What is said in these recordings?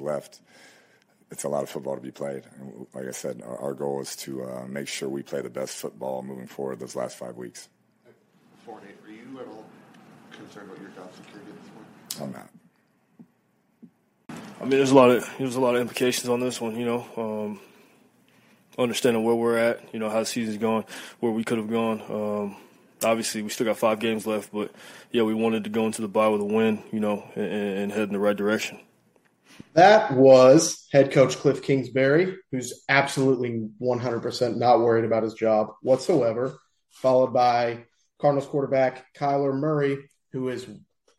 left, it's a lot of football to be played. And like I said, our, our goal is to uh, make sure we play the best football moving forward those last five weeks. Four and eight. Are you at all concerned about your job security at this point? I'm not. I mean, there's a lot of there's a lot of implications on this one. You know, um, understanding where we're at, you know, how the season's going, where we could have gone. Um, obviously, we still got five games left, but yeah, we wanted to go into the bye with a win, you know, and, and head in the right direction. That was head coach Cliff Kingsbury, who's absolutely 100% not worried about his job whatsoever, followed by Cardinals quarterback Kyler Murray, who is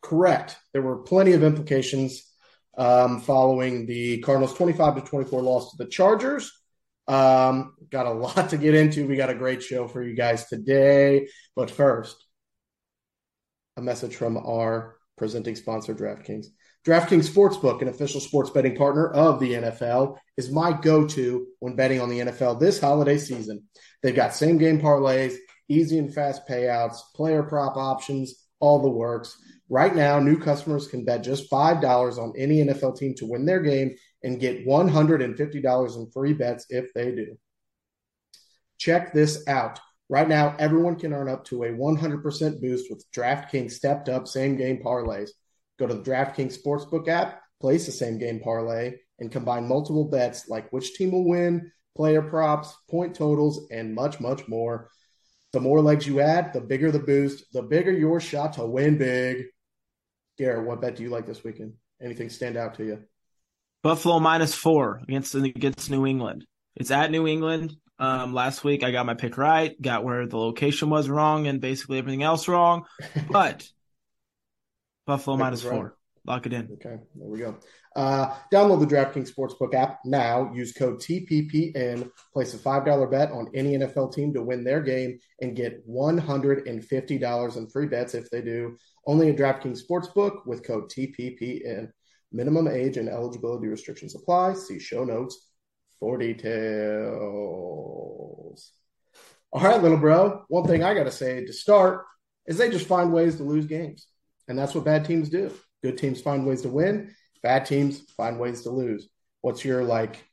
correct. There were plenty of implications um, following the Cardinals' 25 to 24 loss to the Chargers. Um, got a lot to get into. We got a great show for you guys today. But first, a message from our presenting sponsor, DraftKings. DraftKings Sportsbook, an official sports betting partner of the NFL, is my go to when betting on the NFL this holiday season. They've got same game parlays, easy and fast payouts, player prop options, all the works. Right now, new customers can bet just $5 on any NFL team to win their game and get $150 in free bets if they do. Check this out. Right now, everyone can earn up to a 100% boost with DraftKings stepped up same game parlays. Go to the DraftKings Sportsbook app, place the same game parlay, and combine multiple bets like which team will win, player props, point totals, and much, much more. The more legs you add, the bigger the boost, the bigger your shot to win big. Garrett, what bet do you like this weekend? Anything stand out to you? Buffalo minus four against against New England. It's at New England. Um, last week I got my pick right, got where the location was wrong, and basically everything else wrong. But Buffalo right. four. Lock it in. Okay, there we go. Uh, download the DraftKings Sportsbook app now. Use code TPPN. Place a $5 bet on any NFL team to win their game and get $150 in free bets if they do. Only at DraftKings Sportsbook with code TPPN. Minimum age and eligibility restrictions apply. See show notes for details. All right, little bro. One thing I got to say to start is they just find ways to lose games. And that's what bad teams do. Good teams find ways to win. Bad teams find ways to lose. What's your like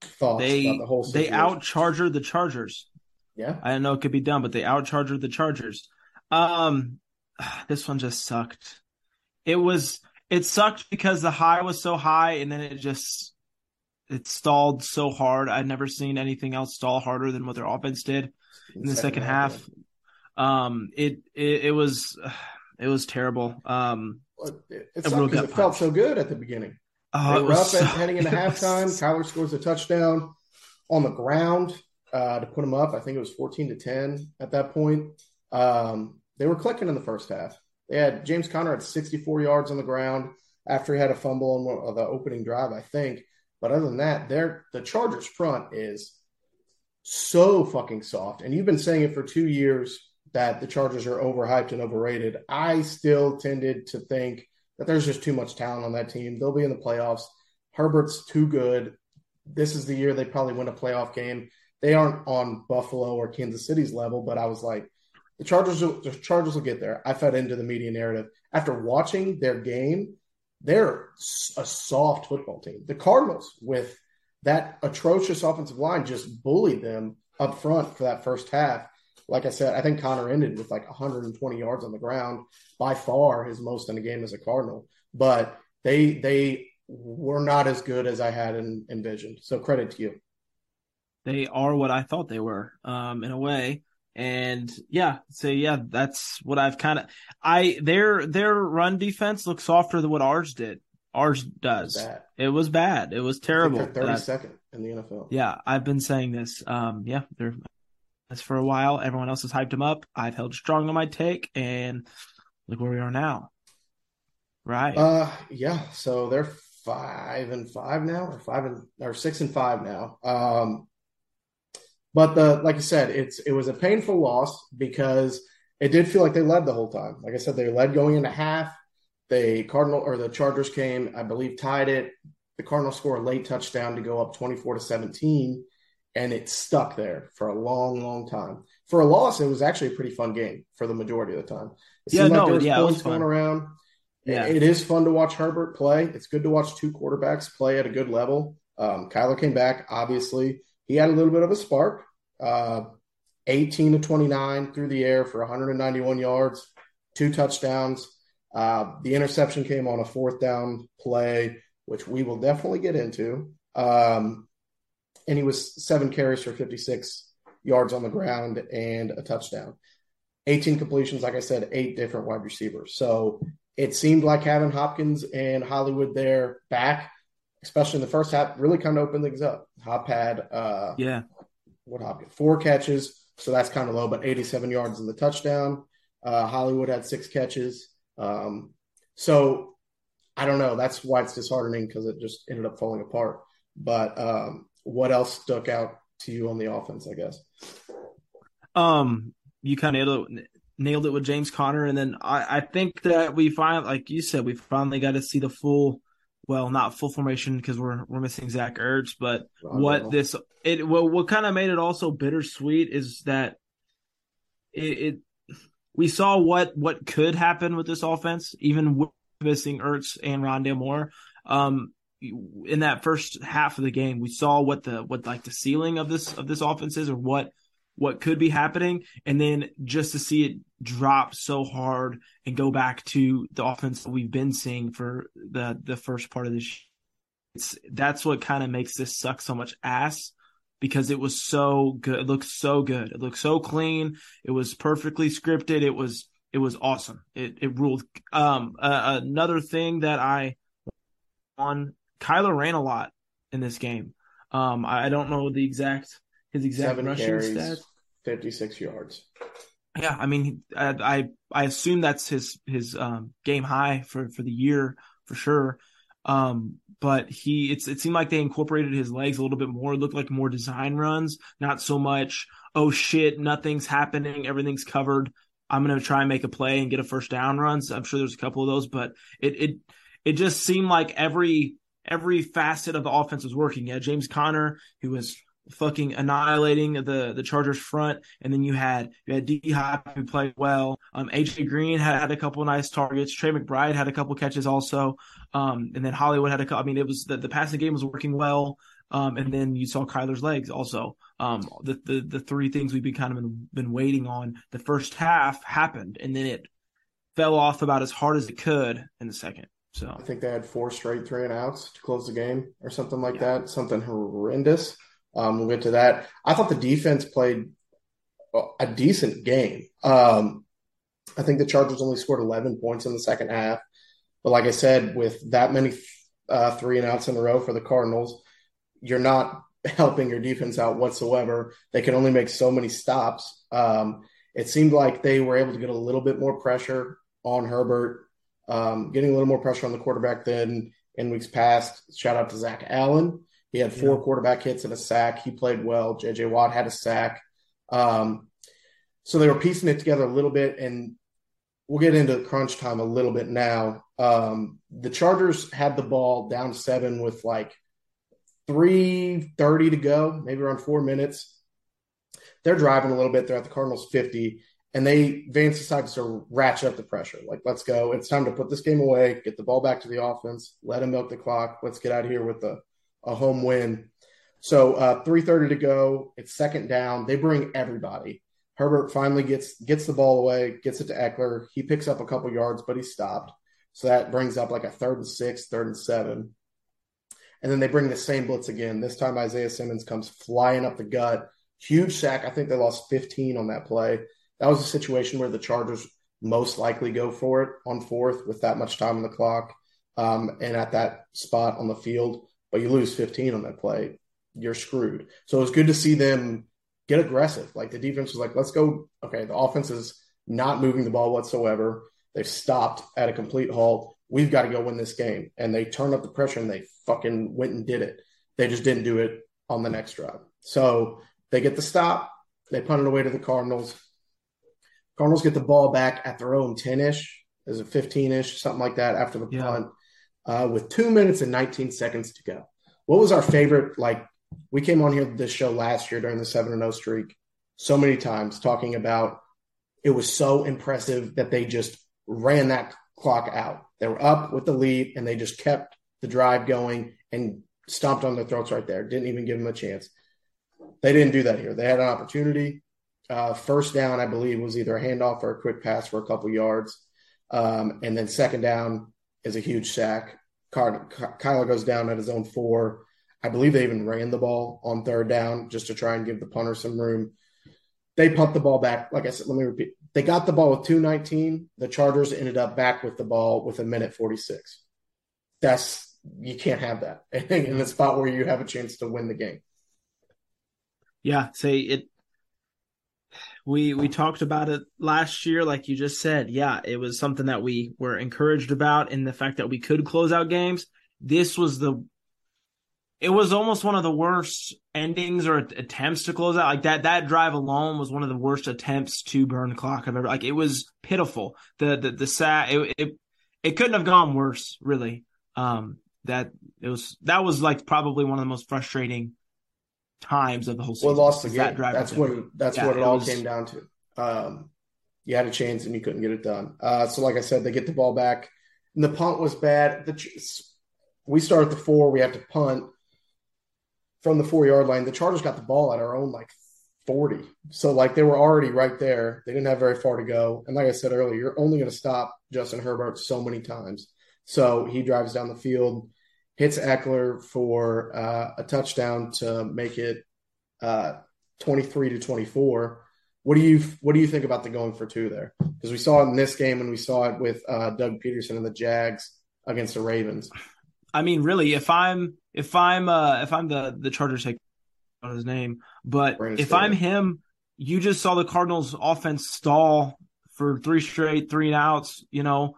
thoughts They about the whole they situation? outcharger the Chargers. Yeah. I don't know it could be done, but they outcharged the Chargers. Um, this one just sucked. It was it sucked because the high was so high, and then it just it stalled so hard. I'd never seen anything else stall harder than what their offense did in the second half. Um, it it, it was it was terrible. Um, It, it sucked real 'cause gut it felt so good at the beginning. oh, they were up so- at, heading into was halftime. so- Kyler scores a touchdown on the ground uh, to put them up. I think it was 14 to 10 at that point. Um, they were clicking in the first half. They had James Conner at 64 yards on the ground after he had a fumble on one the opening drive, I think. But other than that, they're, the Chargers front is so fucking soft. And you've been saying it for two years that the Chargers are overhyped and overrated. I still tended to think that there's just too much talent on that team. They'll be in the playoffs. Herbert's too good. This is the year they probably win a playoff game. They aren't on Buffalo or Kansas City's level, but I was like, the Chargers, the Chargers will get there. I fed into the media narrative after watching their game. They're a soft football team. The Cardinals, with that atrocious offensive line, just bullied them up front for that first half. Like I said, I think Conner ended with like 120 yards on the ground, by far his most in a game as a Cardinal. But they they were not as good as I had en- envisioned. So credit to you. they are what I thought they were, um, in a way. And yeah, so yeah, that's what I've kind of I their their run defense looks softer than what ours did. Ours does. Bad. It was bad. It was terrible. I- 32nd in the NFL. yeah, I've been saying this. Um, yeah, they're that's for a while. Everyone else has hyped them up. I've held strong on my take, and look where we are now. Right. Uh, yeah. So they're five and five now, or five and or six and five now. Um, but the like I said, it's it was a painful loss because it did feel like they led the whole time. Like I said, they led going into half. They Cardinal or the Chargers came, I believe, tied it. The Cardinals score a late touchdown to go up twenty four to seventeen, and it stuck there for a long, long time. For a loss, it was actually a pretty fun game for the majority of the time. It Yeah, seemed like no, there was yeah, it was points going fun. around. Yeah. It is fun to watch Herbert play. It's good to watch two quarterbacks play at a good level. Um, Kyler came back. Obviously, he had a little bit of a spark. Uh, 18 to 29 through the air for 191 yards, two touchdowns. Uh, the interception came on a fourth down play, which we will definitely get into. Um, and he was seven carries for 56 yards on the ground and a touchdown. 18 completions, like I said, eight different wide receivers. So it seemed like having Hopkins and Hollywood there back, especially in the first half, really kind of opened things up. Hop had uh, Yeah. what Hopkins four catches, so that's kind of low, but 87 yards in the touchdown. Uh, Hollywood had six catches. Um, so I don't know. That's why it's disheartening because it just ended up falling apart. But um, what else stuck out to you on the offense? I guess. Um, you kind of nailed it, with James Conner, and then I, I think that we find, like you said, we finally got to see the full, well, not full formation because we're we're missing Zach Ertz, but what this it what what kind of made it also bittersweet is that it, it we saw what what could happen with this offense, even with missing Ertz and Rondale Moore. Um, in that first half of the game, we saw what the what like the ceiling of this of this offense is, or what what could be happening, and then just to see it drop so hard and go back to the offense that we've been seeing for the the first part of this. It's that's what kind of makes this suck so much ass because it was so good. It looked so good. It looked so clean. It was perfectly scripted. It was it was awesome. It it ruled. Um, uh, another thing that I on Kyler ran a lot in this game. Um, I, I don't know the exact his exact Seven rushing carries, stats. 56 yards. Yeah, I mean, I I, I assume that's his his um, game high for for the year for sure. Um, but he it's it seemed like they incorporated his legs a little bit more. It looked like more design runs, not so much. Oh shit, nothing's happening, everything's covered. I'm gonna try and make a play and get a first down runs. I'm sure there's a couple of those, but it it it just seemed like every every facet of the offense was working. Yeah, James Conner, who was fucking annihilating the the Chargers front, and then you had you had D Hop who played well. Um, AJ Green had, had a couple nice targets. Trey McBride had a couple catches also. Um, and then Hollywood had a. I mean, it was the, the passing game was working well. Um, and then you saw Kyler's legs also. Um, the, the the three things we've been kind of been, been waiting on. The first half happened, and then it fell off about as hard as it could in the second. So I think they had four straight three and outs to close the game or something like that. Something horrendous. Um, we'll get to that. I thought the defense played a decent game. Um, I think the Chargers only scored 11 points in the second half. But like I said, with that many uh, three and outs in a row for the Cardinals, you're not helping your defense out whatsoever. They can only make so many stops. Um, it seemed like they were able to get a little bit more pressure on Herbert, um, getting a little more pressure on the quarterback than in weeks past. Shout out to Zach Allen. He had four Yeah. quarterback hits and a sack. He played well. JJ Watt had a sack. Um, so they were piecing it together a little bit, and we'll get into crunch time a little bit now. Um, the Chargers had the ball down seven with like three thirty to go, maybe around four minutes. They're driving a little bit. They're at the Cardinals fifty, and they Vance decides to ratchet up the pressure. Like, let's go. It's time to put this game away. Get the ball back to the offense. Let them milk the clock. Let's get out of here with a, a home win. So uh, three thirty to go. It's second down. They bring everybody. Herbert finally gets gets the ball away, gets it to Ekeler. He picks up a couple yards, but he stopped. So that brings up like a third and six, third and seven. And then they bring the same blitz again. This time Isaiah Simmons comes flying up the gut. Huge sack. I think they lost 15 on that play. That was a situation where the Chargers most likely go for it on fourth with that much time on the clock um, and at that spot on the field. But you lose 15 on that play, you're screwed. So it was good to see them get aggressive. Like the defense was like, let's go. Okay, the offense is not moving the ball whatsoever. They've stopped at a complete halt. We've got to go win this game. And they turned up the pressure and they fucking went and did it. They just didn't do it on the next drive. So they get the stop. They punt it away to the Cardinals. Cardinals get the ball back at their own 10 ish. Is it 15 ish? Something like that after the Yeah. punt uh, with two minutes and 19 seconds to go. What was our favorite? Like, we came on here this show last year during the 7 0 streak so many times talking about it was so impressive that they just ran that clock out. They were up with the lead and they just kept the drive going and stomped on their throats right there. Didn't even give them a chance. They didn't do that here. They had an opportunity. Uh, first down, I believe, was either a handoff or a quick pass for a couple yards. Um, and then second down is a huge sack. Car- Kyler goes down at his own four. I believe they even ran the ball on third down just to try and give the punter some room. They pumped the ball back. Like I said, let me repeat. They got the ball with 219. The Chargers ended up back with the ball with a minute 46. That's you can't have that in a spot where you have a chance to win the game. Yeah, say it we we talked about it last year like you just said. Yeah, it was something that we were encouraged about in the fact that we could close out games. This was the it was almost one of the worst endings or attempts to close out. Like that, that drive alone was one of the worst attempts to burn the clock I've ever. Like it was pitiful. The the the sad it it, it couldn't have gone worse, really. Um, that it was that was like probably one of the most frustrating times of the whole season. Well, lost the game. That that's what that's yeah, what it, it all was, came down to. Um, you had a chance and you couldn't get it done. Uh, so like I said, they get the ball back. And the punt was bad. The we start at the four. We have to punt from the four yard line. The Chargers got the ball at our own like 40. So like they were already right there. They didn't have very far to go. And like I said earlier, you're only going to stop Justin Herbert so many times. So he drives down the field, hits Ekeler for uh, a touchdown to make it uh, 23 to 24. What do you what do you think about the going for two there? Because we saw it in this game and we saw it with uh, Doug Pederson and the Jags against the Ravens. I mean, really, if I'm if I'm uh if I'm the the Chargers take on his name, but Brandon if. I'm him, you just saw the Cardinals offense stall for three straight three and outs. You know,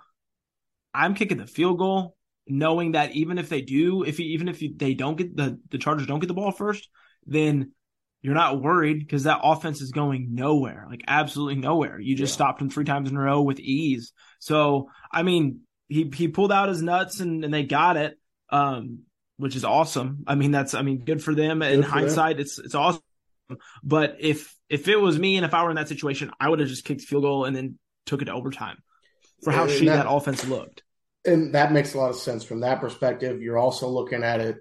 I'm kicking the field goal, knowing that even if they do, if even if they don't get the the Chargers don't get the ball first, then you're not worried because that offense is going nowhere, like absolutely nowhere. You just yeah. stopped them three times in a row with ease. So, I mean, he he pulled out his nuts and, and they got it um, which is awesome. I mean, that's I mean, good for them. Good in for hindsight, them. it's it's awesome. But if if it was me and if I were in that situation, I would have just kicked field goal and then took it to overtime for how shitty that, that offense looked. And that makes a lot of sense from that perspective. You're also looking at it.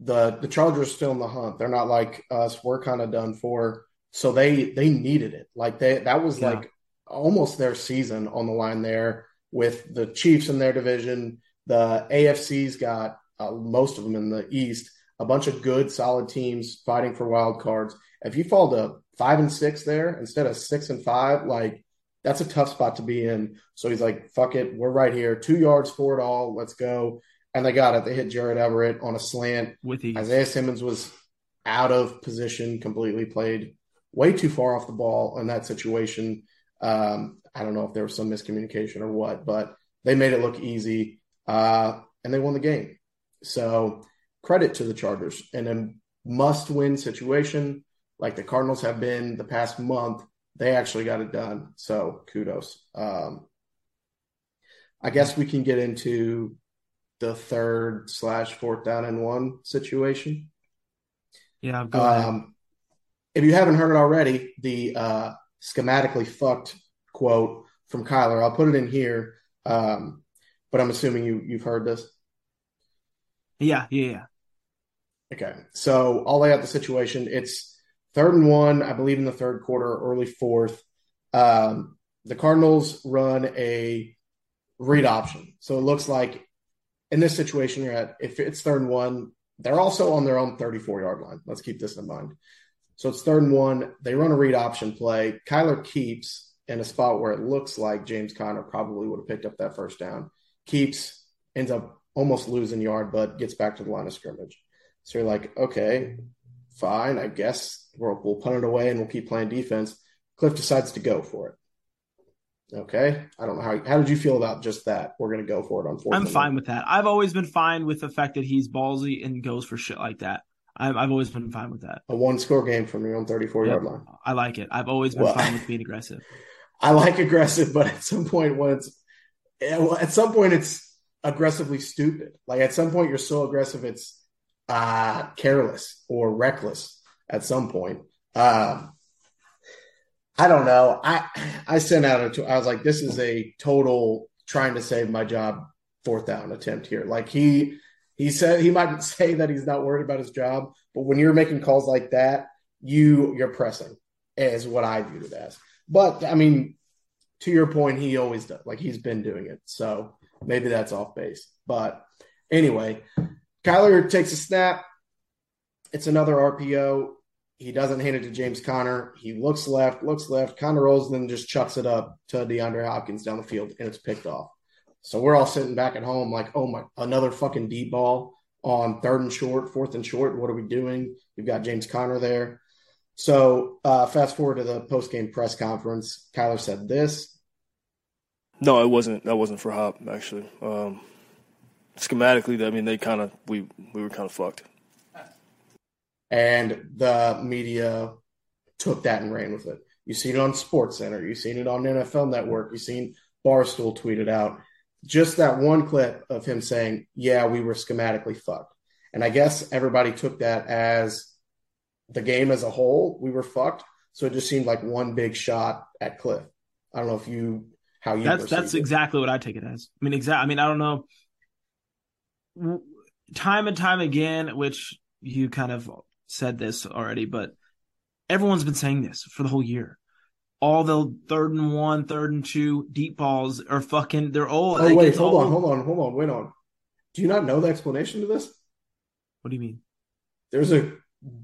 The the Chargers still in the hunt. They're not like us. We're kind of done for. So they they needed it. Like they that was yeah. like almost their season on the line there with the Chiefs in their division the AFC's got uh, most of them in the East, a bunch of good, solid teams fighting for wild cards. If you fall to five and six there instead of six and five, like that's a tough spot to be in. So he's like, fuck it, we're right here, two yards for it all, let's go. And they got it. They hit Gerald Everett on a slant. With ease. Isaiah Simmons was out of position, completely played way too far off the ball in that situation. Um, I don't know if there was some miscommunication or what, but they made it look easy uh, and they won the game. So credit to the Chargers in a must win situation like the Cardinals have been the past month. They actually got it done. So kudos. Um, I guess we can get into the third slash fourth down and one situation. Yeah, um, if you haven't heard it already, the uh, schematically fucked quote from Kyler, I'll put it in here. Um, but I'm assuming you you've heard this. Yeah, yeah, yeah. Okay, so I'll lay out the situation. It's third and one, I believe, in the third quarter, early fourth. Um, the Cardinals run a read option, so it looks like in this situation you're at. If it's third and one, they're also on their own 34 yard line. Let's keep this in mind. So it's third and one. They run a read option play. Kyler keeps in a spot where it looks like James Conner probably would have picked up that first down keeps ends up almost losing yard, but gets back to the line of scrimmage. So you're like, okay, fine, I guess we'll, we'll punt it away and we'll keep playing defense. Cliff decides to go for it. Okay, I don't know how. How did you feel about just that? We're going to go for it on fourth. I'm fine with that. I've always been fine with the fact that he's ballsy and goes for shit like that. I've, I've always been fine with that. A one score game from your own 34 yep. yard line. I like it. I've always been well, fine with being aggressive. I like aggressive, but at some point when it's at some point it's aggressively stupid. Like at some point you're so aggressive it's uh careless or reckless at some point. Um I don't know. I I sent out a t- I was like, this is a total trying to save my job fourth down attempt here. Like he he said he might say that he's not worried about his job, but when you're making calls like that, you you're pressing is what I viewed it as. But I mean, to your point, he always does. Like he's been doing it. So maybe that's off base. But anyway, Kyler takes a snap. It's another RPO. He doesn't hand it to James Conner. He looks left, looks left, kind of rolls, and then just chucks it up to DeAndre Hopkins down the field, and it's picked off. So we're all sitting back at home like, oh my, another fucking deep ball on third and short, fourth and short. What are we doing? We've got James Conner there. So uh, fast forward to the post game press conference. Kyler said this. No, it wasn't. That wasn't for Hop actually. Um, schematically, I mean, they kind of we we were kind of fucked. And the media took that and ran with it. You've seen it on Sports Center. You've seen it on NFL Network. You've seen Barstool tweeted out. Just that one clip of him saying, "Yeah, we were schematically fucked," and I guess everybody took that as the game as a whole. We were fucked. So it just seemed like one big shot at Cliff. I don't know if you how you. That's that's it. exactly what I take it as. I mean, exactly. I mean, I don't know. Time and time again, which you kind of said this already, but everyone's been saying this for the whole year. All the third and one, third and two deep balls are fucking. They're old. Oh wait, hold old. on, hold on, hold on, wait on. Do you not know the explanation to this? What do you mean? There's a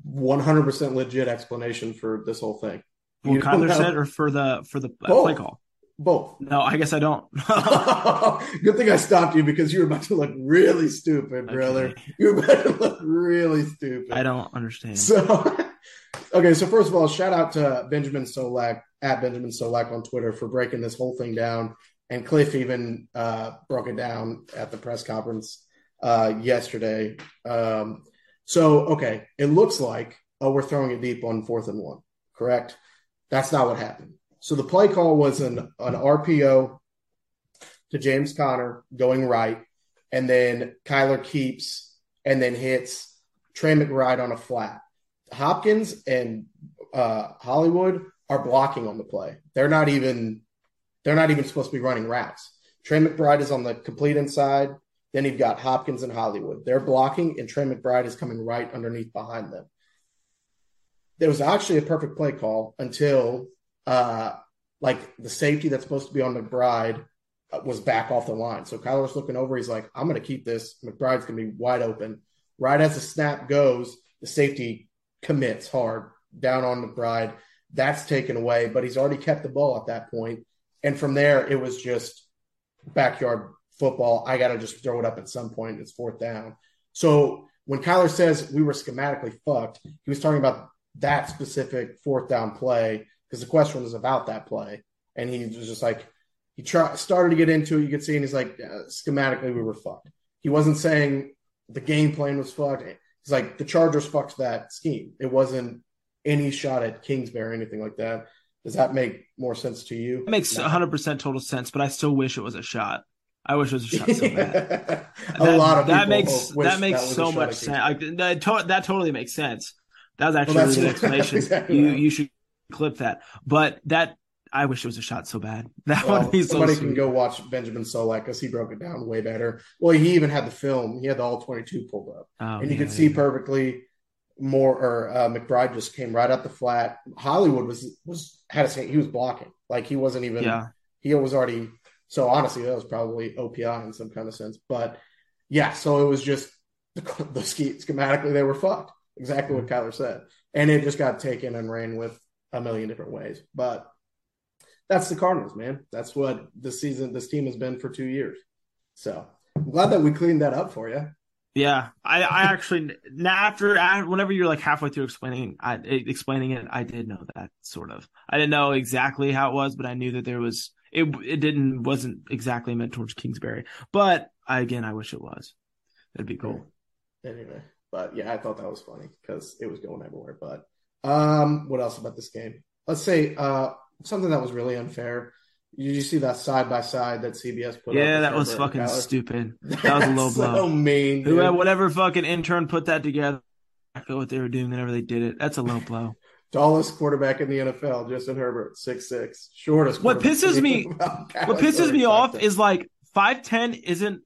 100% legit explanation for this whole thing. Well, Kyler said, or for the for the uh, play call. Both. No, I guess I don't. Good thing I stopped you because you were about to look really stupid, brother. Okay. You were about to look really stupid. I don't understand. So, okay. So first of all, shout out to Benjamin Solak at Benjamin Solak on Twitter for breaking this whole thing down, and Cliff even uh, broke it down at the press conference uh, yesterday. Um, so, okay, it looks like, oh, we're throwing it deep on fourth and one, correct? That's not what happened. So the play call was an, an RPO to James Conner going right, and then Kyler keeps and then hits Trey McBride on a flat. Hopkins and uh, Hollywood are blocking on the play. They're not even they're not even supposed to be running routes. Trey McBride is on the complete inside. Then you've got Hopkins and Hollywood. They're blocking, and Trey McBride is coming right underneath behind them. There was actually a perfect play call until, uh, like the safety that's supposed to be on McBride uh, was back off the line. So Kyler was looking over. He's like, "I'm going to keep this. McBride's going to be wide open." Right as the snap goes, the safety commits hard down on McBride. That's taken away, but he's already kept the ball at that point. And from there, it was just backyard football. I got to just throw it up at some point. It's fourth down. So when Kyler says we were schematically fucked, he was talking about that specific fourth down play because the question was about that play. And he was just like, he tried, started to get into it. You could see, and he's like, yeah, schematically, we were fucked. He wasn't saying the game plan was fucked. He's like, the Chargers fucked that scheme. It wasn't any shot at Kingsbury or anything like that. Does that make more sense to you? It makes no. 100% total sense, but I still wish it was a shot. I wish it was a shot so bad. a that, lot of that makes that makes that so much sense. I, that, that totally makes sense. That was actually well, a really explanation. Exactly you right. you should clip that. But that I wish it was a shot so bad. That well, be so somebody sweet. can go watch Benjamin Solak because he broke it down way better. Well, he even had the film. He had the all twenty two pulled up, oh, and you yeah, could see yeah. perfectly more. Or uh, McBride just came right up the flat. Hollywood was was had a he was blocking like he wasn't even. Yeah. He was already so honestly, that was probably OPI in some kind of sense. But yeah, so it was just the, the schematically they were fucked. Exactly what Kyler said, and it just got taken and ran with a million different ways. But that's the Cardinals, man. That's what this season, this team has been for two years. So I'm glad that we cleaned that up for you. Yeah, I, I actually after whenever you're like halfway through explaining I, explaining it, I did know that sort of. I didn't know exactly how it was, but I knew that there was it it didn't wasn't exactly meant towards Kingsbury. But I, again, I wish it was. That'd be cool. Anyway, but yeah, I thought that was funny because it was going everywhere. But um, what else about this game? Let's say uh, something that was really unfair. Did you see that side by side that CBS put? Yeah, that was fucking stupid. That was a low blow. so mean. Who whatever fucking intern put that together? I know what they were doing whenever they did it. That's a low blow. Tallest quarterback in the NFL, Justin Herbert, six six. Shortest. What pisses me, what pisses me off is like five ten isn't.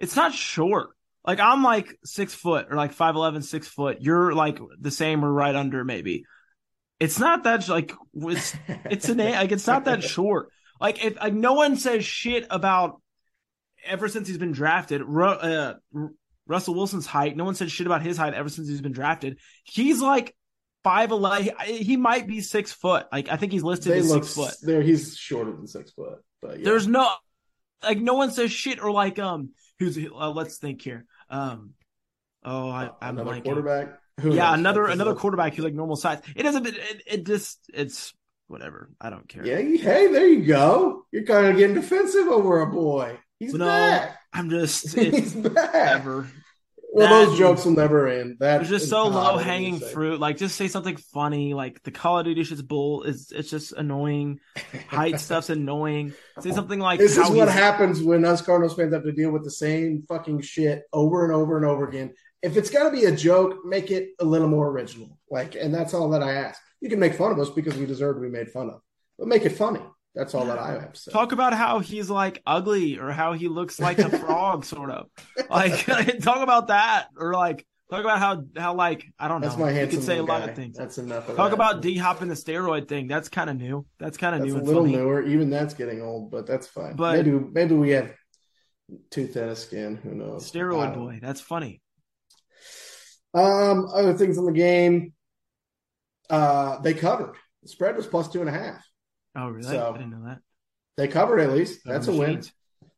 It's not short. Like I'm like six foot or like 5'11", six foot. You're like the same or right under maybe. It's not that like it's it's an like it's not that short. Like if like no one says shit about ever since he's been drafted. Uh, Russell Wilson's height. No one said shit about his height ever since he's been drafted. He's like five eleven. He might be six foot. Like I think he's listed they as look, six foot. There, he's shorter than six foot. But yeah. there's no like no one says shit or like um who's uh, let's think here um oh I, I'm another quarterback. Who yeah, knows? another another quarterback who's like normal size. It doesn't. It, it just it's whatever. I don't care. Yeah. Hey, there you go. You're kind of getting defensive over a boy. He's no, back. I'm just he's back. Ever. Well, that, those jokes will never end. That was just so low hanging fruit. Like, just say something funny. Like the Call of Duty shit's bull. Is it's just annoying. Height stuff's annoying. Say something like this is what happens when us Cardinals fans have to deal with the same fucking shit over and over and over again. If it's got to be a joke, make it a little more original. Like, and that's all that I ask. You can make fun of us because we deserve to be made fun of, but make it funny. That's all that I have to say. Talk about how he's like ugly or how he looks like a frog, sort of. Like talk about that or like talk about how how like I don't know. That's my handsome. You could say a lot of things. That's enough. talk that. about D Hop and the steroid thing. That's kind of new. That's kind of new. a little funny. newer. Even that's getting old, but that's fine. But maybe maybe we have too thin a skin. Who knows? Steroid boy. That's funny. Um, other things in the game. Uh, they covered. The spread was plus two and a half. Oh, really? So I didn't know that. They covered at least. That's a win.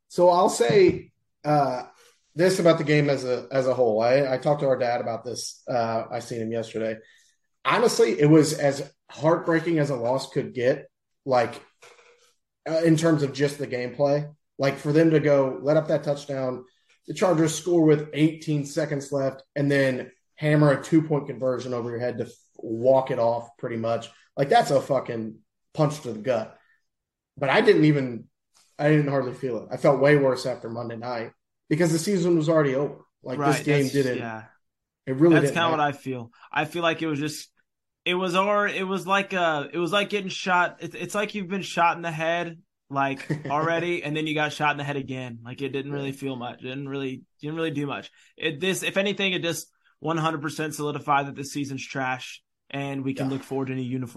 So I'll say uh, this about the game as a as a whole. I, I talked to our dad about this. Uh, I seen him yesterday. Honestly, it was as heartbreaking as a loss could get. Like uh, in terms of just the gameplay, like for them to go let up that touchdown, the Chargers score with 18 seconds left, and then hammer a two point conversion over your head to walk it off pretty much. Like that's a fucking punch to the gut. But I didn't even, I didn't hardly feel it. I felt way worse after Monday night because the season was already over. Like right, this game didn't. Yeah, it really. That's kind of what I feel. I feel like it was just. It was or it was like uh it was like getting shot. It's, it's like you've been shot in the head like already, and then you got shot in the head again. Like it didn't really feel much. It didn't really didn't really do much. It this if anything, it just 100% solidified that this season's trash, and we can yeah. look forward to a new uniform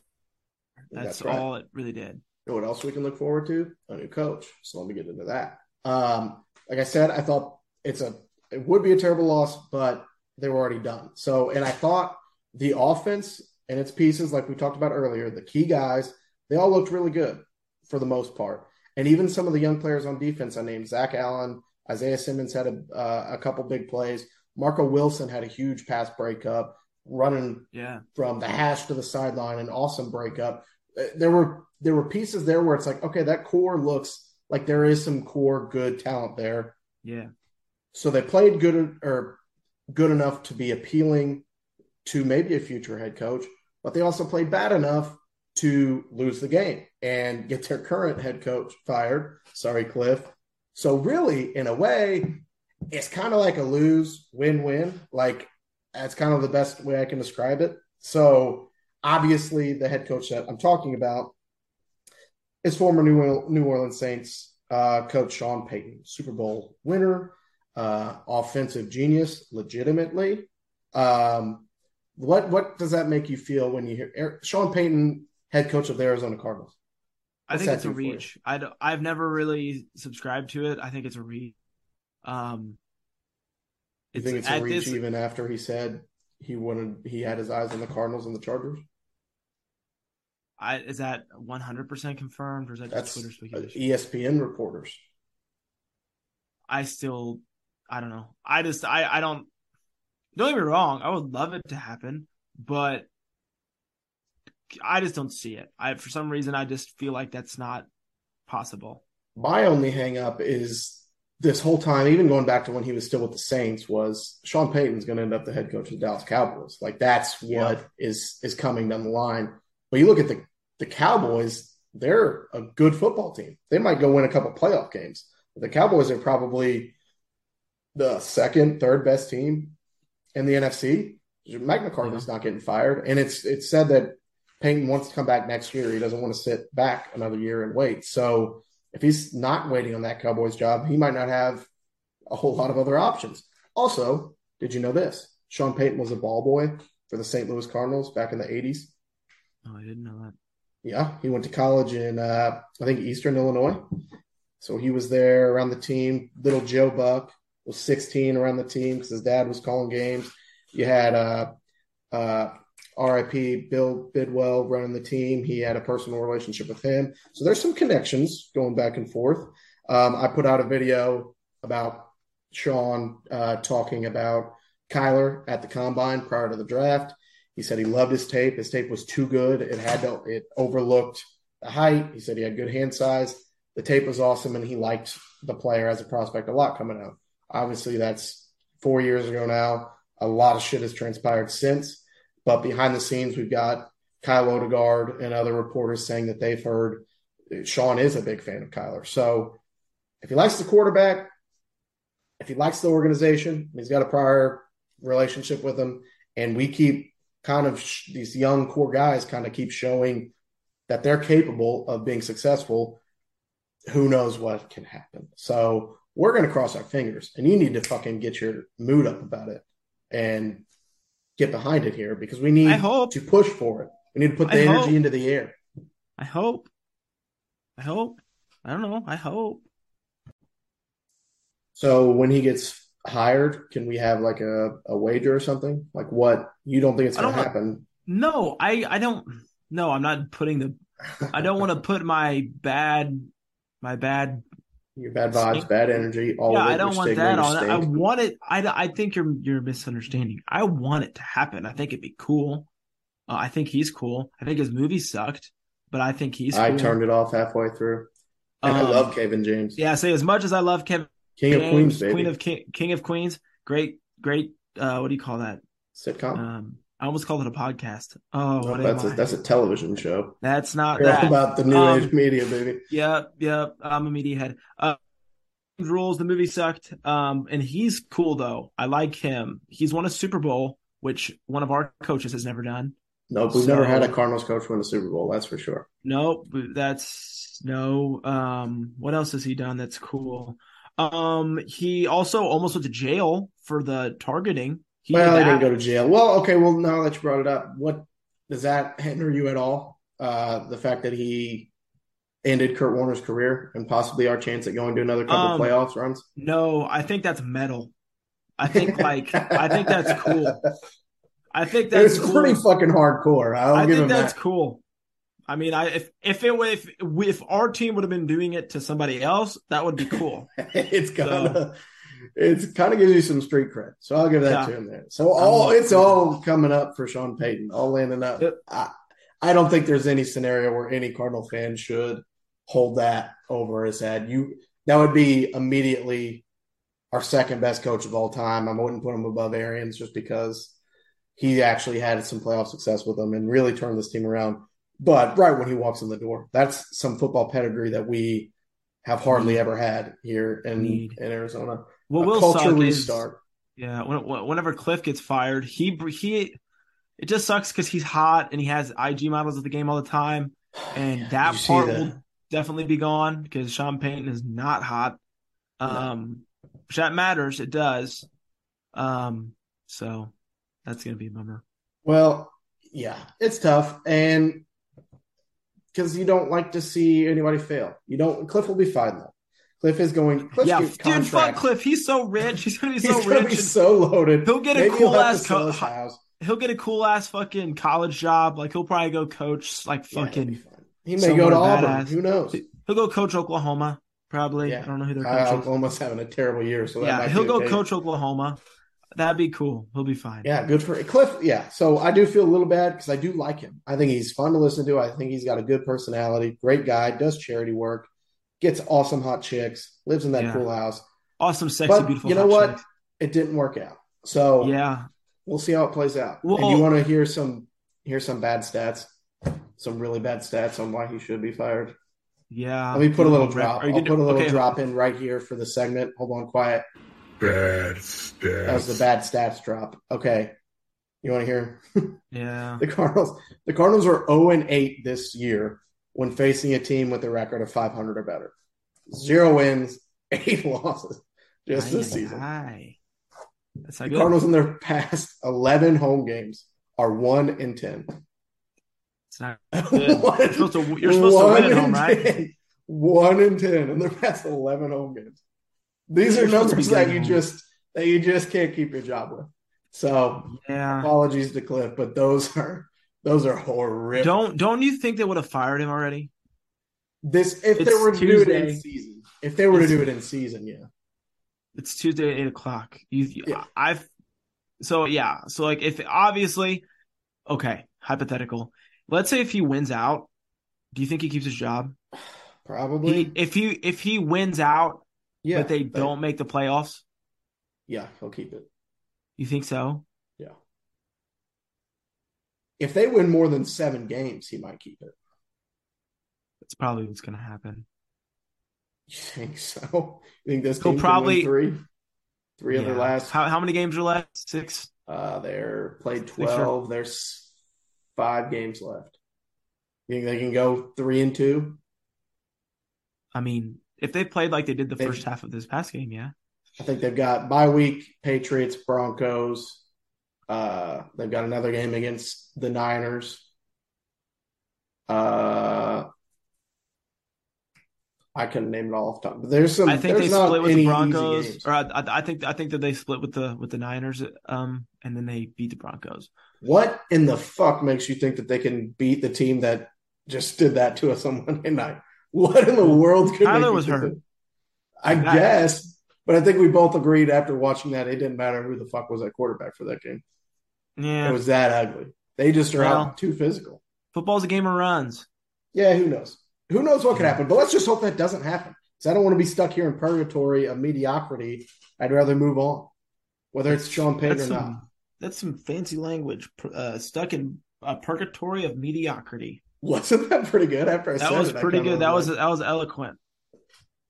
that's, That's right. all it really did. You know what else we can look forward to? A new coach. So let me get into that. Um, like I said, I thought it's a it would be a terrible loss, but they were already done. So, and I thought the offense and its pieces, like we talked about earlier, the key guys, they all looked really good for the most part. And even some of the young players on defense, I named Zach Allen, Isaiah Simmons had a, uh, a couple big plays. Marco Wilson had a huge pass breakup, running yeah. from the hash to the sideline, an awesome breakup Uh, there were there were pieces there where it's like, okay, that core looks like there is some core good talent there. Yeah. So they played good or good enough to be appealing to maybe a future head coach, but they also played bad enough to lose the game and get their current head coach fired. Sorry, Cliff. So really, in a way, it's kind of like a lose win win. Like that's kind of the best way I can describe it. So obviously the head coach that I'm talking about is former New, New Orleans Saints uh, coach Sean Payton, Super Bowl winner, uh, offensive genius, legitimately. Um, what what does that make you feel when you hear Sean Payton, head coach of the Arizona Cardinals? What's I think it's a reach. I I've never really subscribed to it. I think it's a reach. Um, you think it's a reach this, even after he said he wanted he had his eyes on the Cardinals and the Chargers? I, is that 100% confirmed or is that That's Twitter speculation? Uh, ESPN reporters. I still, I don't know. I just, I, I don't, don't get me wrong. I would love it to happen, but I just don't see it. I, for some reason, I just feel like that's not possible. My only hangup is this whole time, even going back to when he was still with the Saints, was Sean Payton's going to end up the head coach of the Dallas Cowboys. Like that's what yeah. is is coming down the line. But you look at the the Cowboys, they're a good football team. They might go win a couple playoff games. The Cowboys are probably the second, third best team in the NFC. Mike McCarthy's mm-hmm. not getting fired, and it's it's said that Payton wants to come back next year. He doesn't want to sit back another year and wait. So if he's not waiting on that Cowboys job, he might not have a whole lot of other options. Also, did you know this? Sean Payton was a ball boy for the St. Louis Cardinals back in the 80s. Oh, I didn't know that. Yeah, he went to college in uh, I think Eastern Illinois. So he was there around the team. Little Joe Buck was 16 around the team because his dad was calling games. You had uh, uh, RIP Bill Bidwell running the team. He had a personal relationship with him. So there's some connections going back and forth. Um, I put out a video about Sean uh, talking about Kyler at the combine prior to the draft. He said he loved his tape. His tape was too good. It had to, it overlooked the height. He said he had good hand size. The tape was awesome, and he liked the player as a prospect a lot coming out. Obviously, that's four years ago now. A lot of shit has transpired since. But behind the scenes, we've got Kyle Odegard and other reporters saying that they've heard Sean is a big fan of Kyler. So if he likes the quarterback, if he likes the organization, he's got a prior relationship with them, and we keep kind of sh- these young core guys kind of keep showing that they're capable of being successful. Who knows what can happen? So we're going to cross our fingers, and you need to fucking get your mood up about it and get behind it here because we need I hope. to push for it. We need to put the I energy hope. into the air. I hope. I hope. I don't know. I hope. So when he gets hired, can we have like a, a wager or something? Like what you don't think it's going to happen? No, I I don't. No, I'm not putting the. I don't want to put my bad, my bad. Your bad vibes, Stink. bad energy, all yeah. I don't want stigma, that on. I want it. I I think you're you're misunderstanding. I want it to happen. I think it'd be cool. Uh, I think he's cool. I think his movie sucked, but I think he's. I cool. turned it off halfway through. And I Um, love Kevin James. Yeah, say as much as I love Kevin King of Queens, baby. Queen of King, King of Queens, great, great. Uh, what do you call that? Sitcom. Um, I almost called it a podcast. Oh, what that's a that's a television show. That's not that. about the new Um, age media, baby. Yep, yep. I'm a media head. Uh, rules. The movie sucked. Um, and he's cool though. I like him. He's won a Super Bowl, which one of our coaches has never done. Nope, we've never had a Cardinals coach win a Super Bowl. That's for sure. Nope, that's no. Um, what else has he done that's cool? Um, he also almost went to jail for the targeting. He well, did he didn't go to jail. Well, okay. Well, now that you brought it up, what does that hinder you at all? Uh, the fact that he ended Kurt Warner's career and possibly our chance at going to another couple Um, playoffs runs. No, I think that's metal. I think like I think that's cool. I think that's it's cool. pretty fucking hardcore. I give think that's that. cool. I mean, I if if it if if our team would have been doing it to somebody else, that would be cool. it's kind of it's kind of gives you some street cred. So I'll give that Yeah. to him there. So all it's all coming up for Sean Payton, all landing up. Yep. I, I don't think there's any scenario where any Cardinal fan should hold that over his head. You that would be immediately our second best coach of all time. I wouldn't put him above Arians just because he actually had some playoff success with them and really turned this team around. But right when he walks in the door, that's some football pedigree that we have hardly Need. ever had here in, Need. in Arizona. What will culture suck is restart. yeah. When, when- whenever Cliff gets fired, he he it just sucks because he's hot and he has IG models of the game all the time, and Yeah, that part the- will definitely be gone because Sean Payton is not hot. Um, which that matters. It does. Um, so that's gonna be a bummer. Well, yeah, it's tough, and because you don't like to see anybody fail. You don't. Cliff will be fine though. Cliff is going. Cliff's yeah, dude, fuck Cliff. He's so rich. He's gonna be He's so gonna rich. be so loaded. He'll get a Maybe cool ass co- house. he'll get a cool ass fucking college job. Like he'll probably go coach like fucking. fine. He may go to Auburn. badass. Who knows? He'll go coach Oklahoma. Probably. Yeah. I don't know who they're Uh, coaching. Oklahoma's having a terrible year, so that yeah, might he'll be go okay. coach Oklahoma. That'd be cool. He'll be fine. Yeah, good for Cliff. Yeah, so I do feel a little bad because I do like him. I think he's fun to listen to. I think he's got a good personality, great guy, does charity work, gets awesome hot chicks, lives in that Yeah. cool house. Awesome, sexy, But beautiful. you know what? It didn't work out. So Yeah. we'll see how it plays out. Well- and you want to hear some hear some bad stats, some really bad stats on why he should be fired. Yeah. Let me put a little drop. I'll put a little okay, drop in right here for the segment. Hold on, quiet. Bad That was the bad stats drop. Okay, you want to hear? Yeah. The Cardinals. The Cardinals are zero and eight this year when facing a team with a record of 500 or better. zero wins, eight losses just Aye, this season. aye. That's The good. Cardinals in their past 11 home games are 1 in 10. It's not good. One- You're supposed to, you're supposed to one win at in home, right? 10. 1 in 10 in their past 11 home games. These are supposed to be numbers that you just that you just can't keep your job with. So Yeah. apologies to Kliff, but those are those are horrific. Don't don't you think they would have fired him already? this if they were to do it in season. If they were to do it in season, yeah. It's Tuesday at eight o'clock. You, Yeah. I've so yeah. So like if obviously, okay, hypothetical. Let's say if he wins out, do you think he keeps his job? Probably. He, if he if he wins out, yeah. but they don't make the playoffs, Yeah, he'll keep it. you think so? Yeah. If they win more than seven games, he might keep it. That's probably what's gonna happen. You think so? You think this He'll probably- three? Three of their last How how many games are left? Six. uh they're played Six twelve. There's five games left. You think they can go three and two? I mean, if they played like they did the They- first half of this past game, yeah. I think they've got bye week, Patriots, Broncos. Uh, they've got another game against the Niners. Uh, I couldn't name it all off the top, but there's some. I think they split with the Broncos, or I, I, I think I think that they split with the with the Niners, um, and then they beat the Broncos. What in the fuck makes you think that they can beat the team that just did that to us on Monday night? What in the world could Kyler was hurt. I Back. guess, but I think we both agreed after watching that it didn't matter who the fuck was at quarterback for that game. Yeah, It was that ugly. They just are Well- out too physical. football's a game of runs. Yeah, who knows? Who knows what could happen? But let's just hope that doesn't happen. Because I don't want to be stuck here in purgatory of mediocrity. I'd rather move on, whether it's Sean Payton or not. that's some fancy language. Uh, stuck in a purgatory of mediocrity. Wasn't that pretty good? After I said That was it, pretty good. That was like- that was eloquent.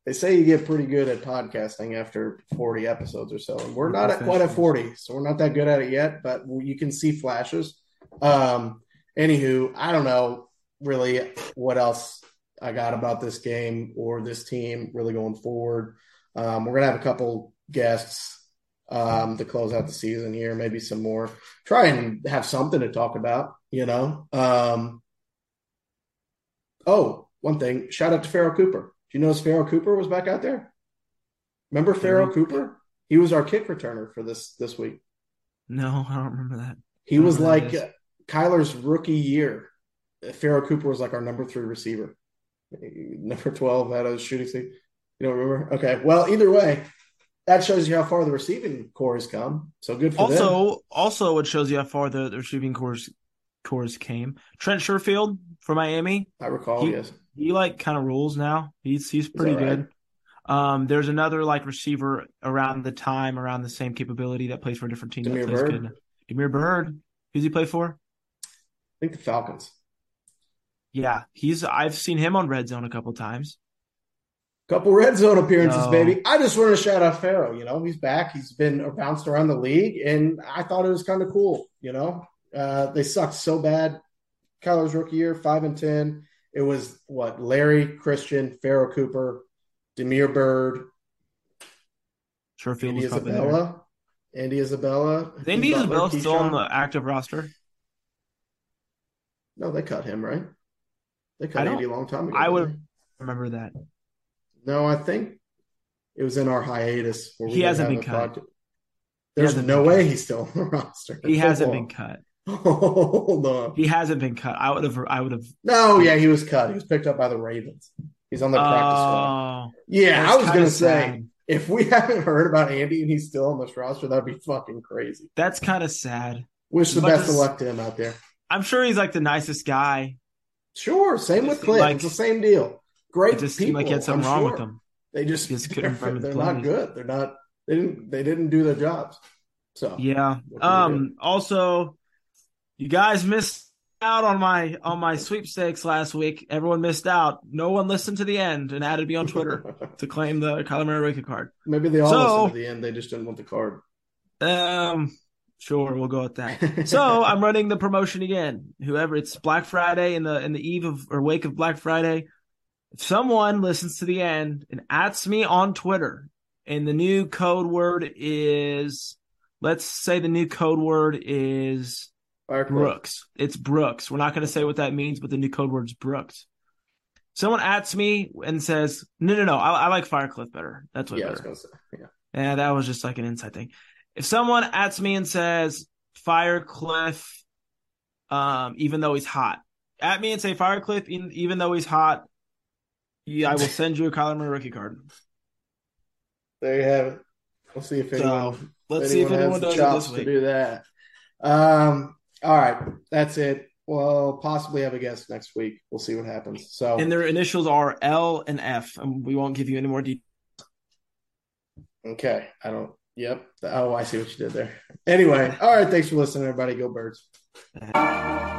They say you get pretty good at podcasting after 40 episodes or so. And we're not at quite at 40, so we're not that good at it yet, but you can see flashes. Um, anywho, I don't know really what else I got about this game or this team really going forward. Um, we're going to have a couple guests um, to close out the season here, maybe some more. Try and have something to talk about, you know. Um, oh, one thing shout out to Pharoh Cooper. Do you notice Pharoh Cooper was back out there? Remember Pharoh Cooper? He was our kick returner for this this week. No, I don't remember that. He was know who that like uh, Kyler's rookie year. Pharoh Cooper was like our number three receiver. Number 12 had a shooting seat. You don't remember? Okay. Well, either way, that shows you how far the receiving corps has come. So good for them. Also, also, it shows you how far the, the receiving cores cores came. Trent Sherfield for Miami. I recall, he- yes. He like kind of rules now. He's he's pretty that right? good. Um, there's another like receiver around the time, around the same capability that plays for a different team. Damiere that plays Byrd? good. Damiere Byrd. Who's he play for? I think the Falcons. Yeah, he's. I've seen him on Red Zone a couple times. Couple red zone appearances, No. baby. I just want to shout out Pharoh. You know, he's back. He's been bounced around the league, and I thought it was kind of cool. You know, uh, they sucked so bad. Kyler's rookie year, five and ten. It was what Larry Christian, Pharoh Cooper, Damiere Byrd, Sherfield Andy was probably there. Isabella, Andy Isabella. Is Andy Butler, Isabella still on the active roster? No, they cut him, right? They cut I Andy a long time ago. I would- they? Remember that? No, I think it was in our hiatus. Where we He hasn't been cut. podcast. There's hasn't no way cut. he's still on the roster. He hasn't been cut. Hold on. He hasn't been cut. I would have. I would have. No, yeah, he was cut. He was picked up by the Ravens. He's on the practice squad. Oh, Yeah, I was gonna say sad. if we haven't heard about Andy and he's still on this roster, that'd be fucking crazy. That's kind of sad. Wish the best of luck to him out there. I'm sure he's like the nicest guy. Sure, same with Kliff. Like- it's the same deal. Great It just people. seemed like he had something I'm wrong sure. with them. They just, Just couldn't remember the they're not good. They're not. They didn't. They didn't do their jobs. So Yeah. What can you Um. Also, you guys missed out on my on my sweepstakes last week. Everyone missed out. No one listened to the end and added me on Twitter to claim the Kyler Murray card. Maybe they all So- listened to the end. They just didn't want the card. Um. Sure, we'll go with that. So I'm running the promotion again. Whoever it's Black Friday in the in the eve of or wake of Black Friday. If someone listens to the end and adds me on Twitter, and the new code word is, let's say the new code word is Firecliff. Brooks. It's Brooks. We're not going to say what that means, but the new code word is Brooks. Someone asks me and says, "No, no, no, I, I like Firecliff better. That's what. Yeah, I was gonna say. Yeah. Yeah, that was just like an inside thing. If someone asks me and says Firecliff, um, even though he's hot, at me and say Firecliff, even, even though he's hot, yeah, I will send you a Kyler Murray rookie card. There you have it. We'll see if anyone. So let's see if anyone does it this to week. do that. Um. All right, that's it. We'll possibly have a guest next week. We'll see what happens. So And their initials are L and F, and we won't give you any more details. okay, I don't. Yep. Oh, I see what you did there. Anyway, all right. Thanks for listening, everybody. Go Birds.